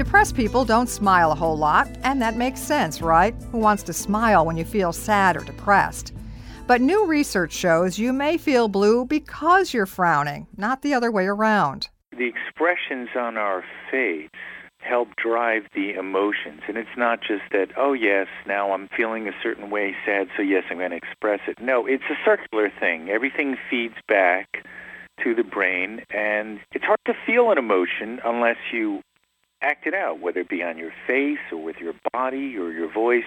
Depressed people don't smile a whole lot, and that makes sense, right? Who wants to smile when you feel sad or depressed? But new research shows you may feel blue because you're frowning, not the other way around. The expressions on our face help drive the emotions. And it's not just that, oh, yes, now I'm feeling a certain way, sad, so yes, I'm going to express it. No, it's a circular thing. Everything feeds back to the brain, and it's hard to feel an emotion unless you act it out, whether it be on your face or with your body or your voice.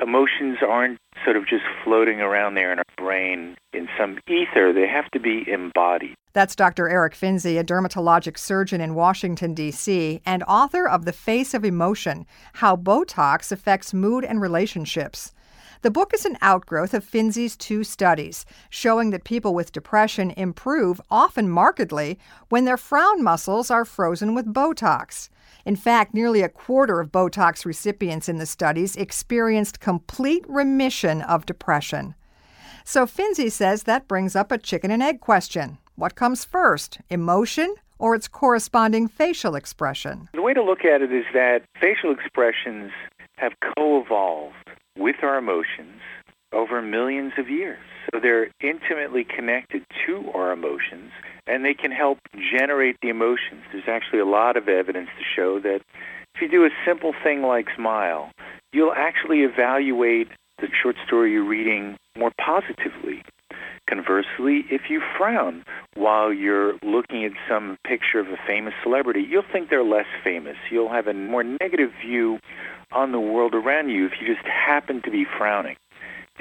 Emotions aren't sort of just floating around there in our brain in some ether. They have to be embodied. That's Dr. Eric Finzi, a dermatologic surgeon in Washington, D.C., and author of The Face of Emotion How Botox Affects Mood and Relationships. The book is an outgrowth of Finzi's two studies, showing that people with depression improve, often markedly, when their frown muscles are frozen with Botox. In fact, nearly a quarter of Botox recipients in the studies experienced complete remission of depression. So Finzi says that brings up a chicken and egg question. What comes first, emotion or its corresponding facial expression? The way to look at it is that facial expressions have co evolved with our emotions over millions of years. So they're intimately connected to our emotions and they can help generate the emotions. There's actually a lot of evidence to show that if you do a simple thing like smile, you'll actually evaluate the short story you're reading more positively. Conversely, if you frown while you're looking at some picture of a famous celebrity, you'll think they're less famous. You'll have a more negative view on the world around you if you just happen to be frowning.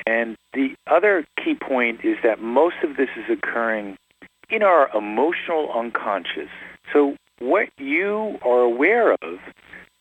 And the other key point is that most of this is occurring in our emotional unconscious. So what you are aware of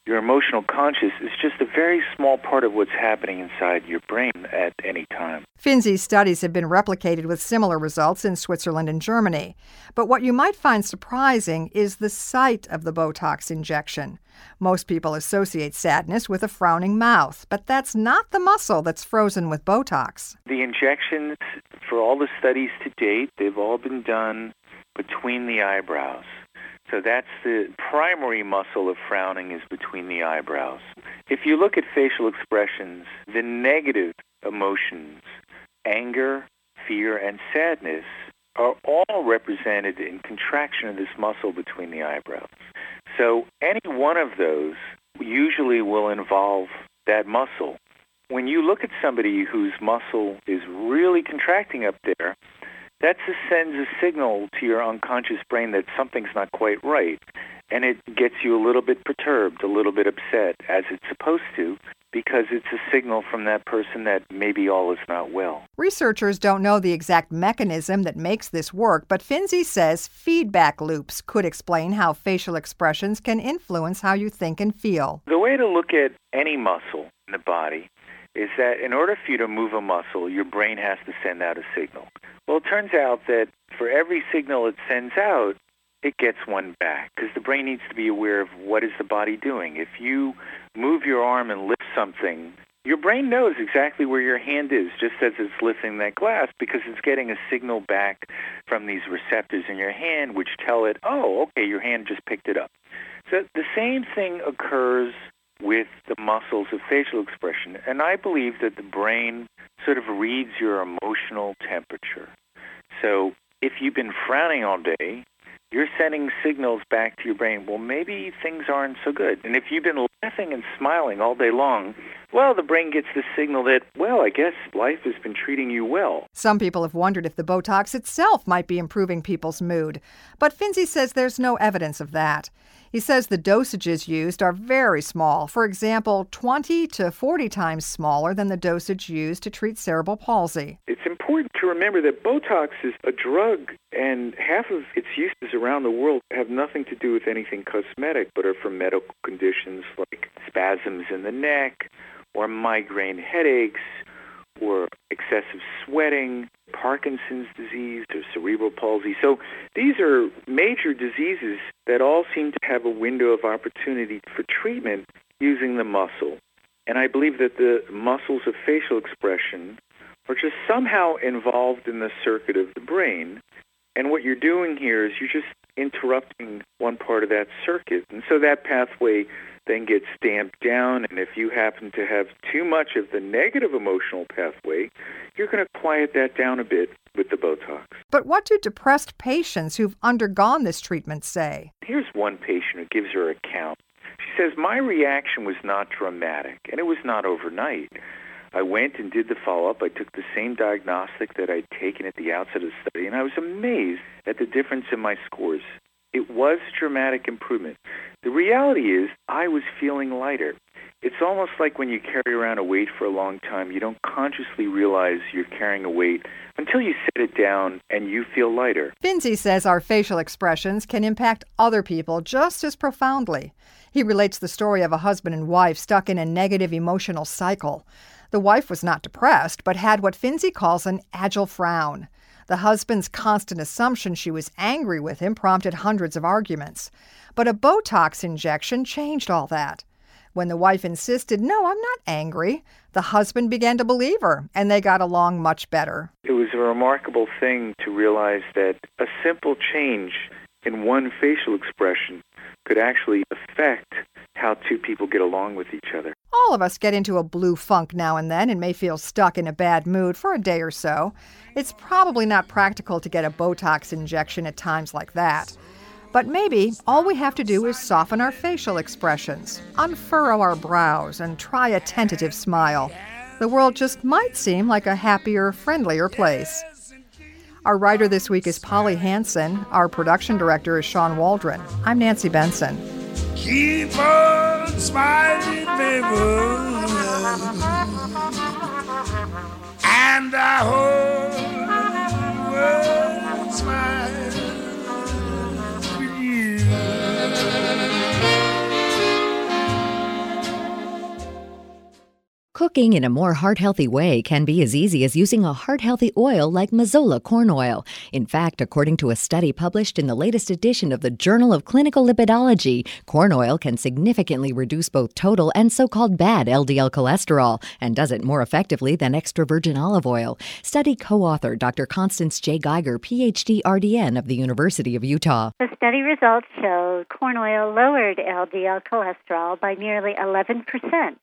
your emotional conscious is just a very small part of what's happening inside your brain at any time. Finzi's studies have been replicated with similar results in Switzerland and Germany. But what you might find surprising is the site of the Botox injection. Most people associate sadness with a frowning mouth, but that's not the muscle that's frozen with Botox. The injections, for all the studies to date, they've all been done between the eyebrows. So that's the primary muscle of frowning is between the eyebrows. If you look at facial expressions, the negative emotions, anger, fear, and sadness, are all represented in contraction of this muscle between the eyebrows. So any one of those usually will involve that muscle. When you look at somebody whose muscle is really contracting up there, that sends a signal to your unconscious brain that something's not quite right. And it gets you a little bit perturbed, a little bit upset, as it's supposed to, because it's a signal from that person that maybe all is not well. Researchers don't know the exact mechanism that makes this work, but Finzi says feedback loops could explain how facial expressions can influence how you think and feel. The way to look at any muscle in the body is that in order for you to move a muscle, your brain has to send out a signal. Well, it turns out that for every signal it sends out, it gets one back because the brain needs to be aware of what is the body doing. If you move your arm and lift something, your brain knows exactly where your hand is just as it's lifting that glass because it's getting a signal back from these receptors in your hand which tell it, oh, okay, your hand just picked it up. So the same thing occurs with the muscles of facial expression. And I believe that the brain sort of reads your emotional temperature. So if you've been frowning all day, you're sending signals back to your brain, well, maybe things aren't so good. And if you've been laughing and smiling all day long, well, the brain gets the signal that, well, I guess life has been treating you well. Some people have wondered if the Botox itself might be improving people's mood. But Finzi says there's no evidence of that. He says the dosages used are very small, for example, 20 to 40 times smaller than the dosage used to treat cerebral palsy. It's important to remember that Botox is a drug, and half of its uses around the world have nothing to do with anything cosmetic, but are for medical conditions like spasms in the neck, or migraine headaches, or excessive sweating, Parkinson's disease, or cerebral palsy. So these are major diseases that all seem to have a window of opportunity for treatment using the muscle. And I believe that the muscles of facial expression are just somehow involved in the circuit of the brain. And what you're doing here is you're just interrupting one part of that circuit. And so that pathway then gets stamped down. And if you happen to have too much of the negative emotional pathway, you're going to quiet that down a bit with the Botox. But what do depressed patients who've undergone this treatment say? Here's one patient who gives her account. She says, My reaction was not dramatic, and it was not overnight. I went and did the follow up. I took the same diagnostic that I'd taken at the outset of the study, and I was amazed at the difference in my scores. It was dramatic improvement. The reality is, I was feeling lighter. It's almost like when you carry around a weight for a long time, you don't consciously realize you're carrying a weight until you set it down and you feel lighter. Finzi says our facial expressions can impact other people just as profoundly. He relates the story of a husband and wife stuck in a negative emotional cycle. The wife was not depressed, but had what Finzi calls an agile frown. The husband's constant assumption she was angry with him prompted hundreds of arguments. But a Botox injection changed all that. When the wife insisted, No, I'm not angry, the husband began to believe her, and they got along much better. It was a remarkable thing to realize that a simple change in one facial expression could actually affect how two people get along with each other. All of us get into a blue funk now and then and may feel stuck in a bad mood for a day or so. It's probably not practical to get a Botox injection at times like that. But maybe all we have to do is soften our facial expressions, unfurrow our brows, and try a tentative smile. The world just might seem like a happier, friendlier place. Our writer this week is Polly Hanson. Our production director is Sean Waldron. I'm Nancy Benson. Keep on smiling, baby. And I hope world smiles Cooking in a more heart healthy way can be as easy as using a heart healthy oil like Mazola corn oil. In fact, according to a study published in the latest edition of the Journal of Clinical Lipidology, corn oil can significantly reduce both total and so called bad LDL cholesterol and does it more effectively than extra virgin olive oil. Study co author Dr. Constance J. Geiger, PhD RDN of the University of Utah. The study results showed corn oil lowered LDL cholesterol by nearly 11%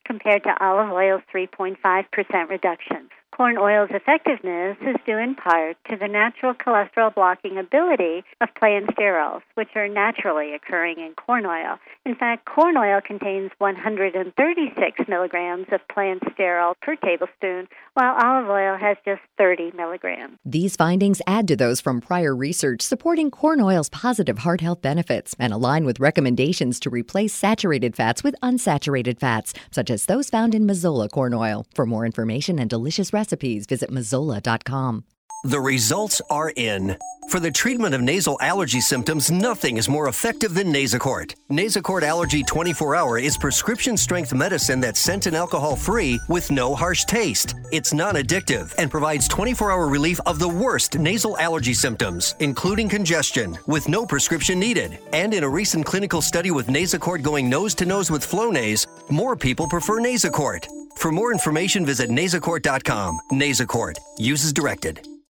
compared to olive oil's 3.5% reduction. Corn oil's effectiveness is due in part to the natural cholesterol blocking ability of plant sterols, which are naturally occurring in corn oil. In fact, corn oil contains 136 milligrams of plant sterol per tablespoon, while olive oil has just 30 milligrams. These findings add to those from prior research supporting corn oil's positive heart health benefits and align with recommendations to replace saturated fats with unsaturated fats, such as those found in Mazola corn oil. For more information and delicious recipes, recipes, visit Mazola.com. The results are in. For the treatment of nasal allergy symptoms, nothing is more effective than Nasacort. Nasacort Allergy 24 Hour is prescription strength medicine that's scent and alcohol free with no harsh taste. It's non addictive and provides 24 hour relief of the worst nasal allergy symptoms, including congestion, with no prescription needed. And in a recent clinical study with Nasacort going nose to nose with Flonase, more people prefer Nasacort. For more information, visit nasacort.com. Nasacort. Uses directed.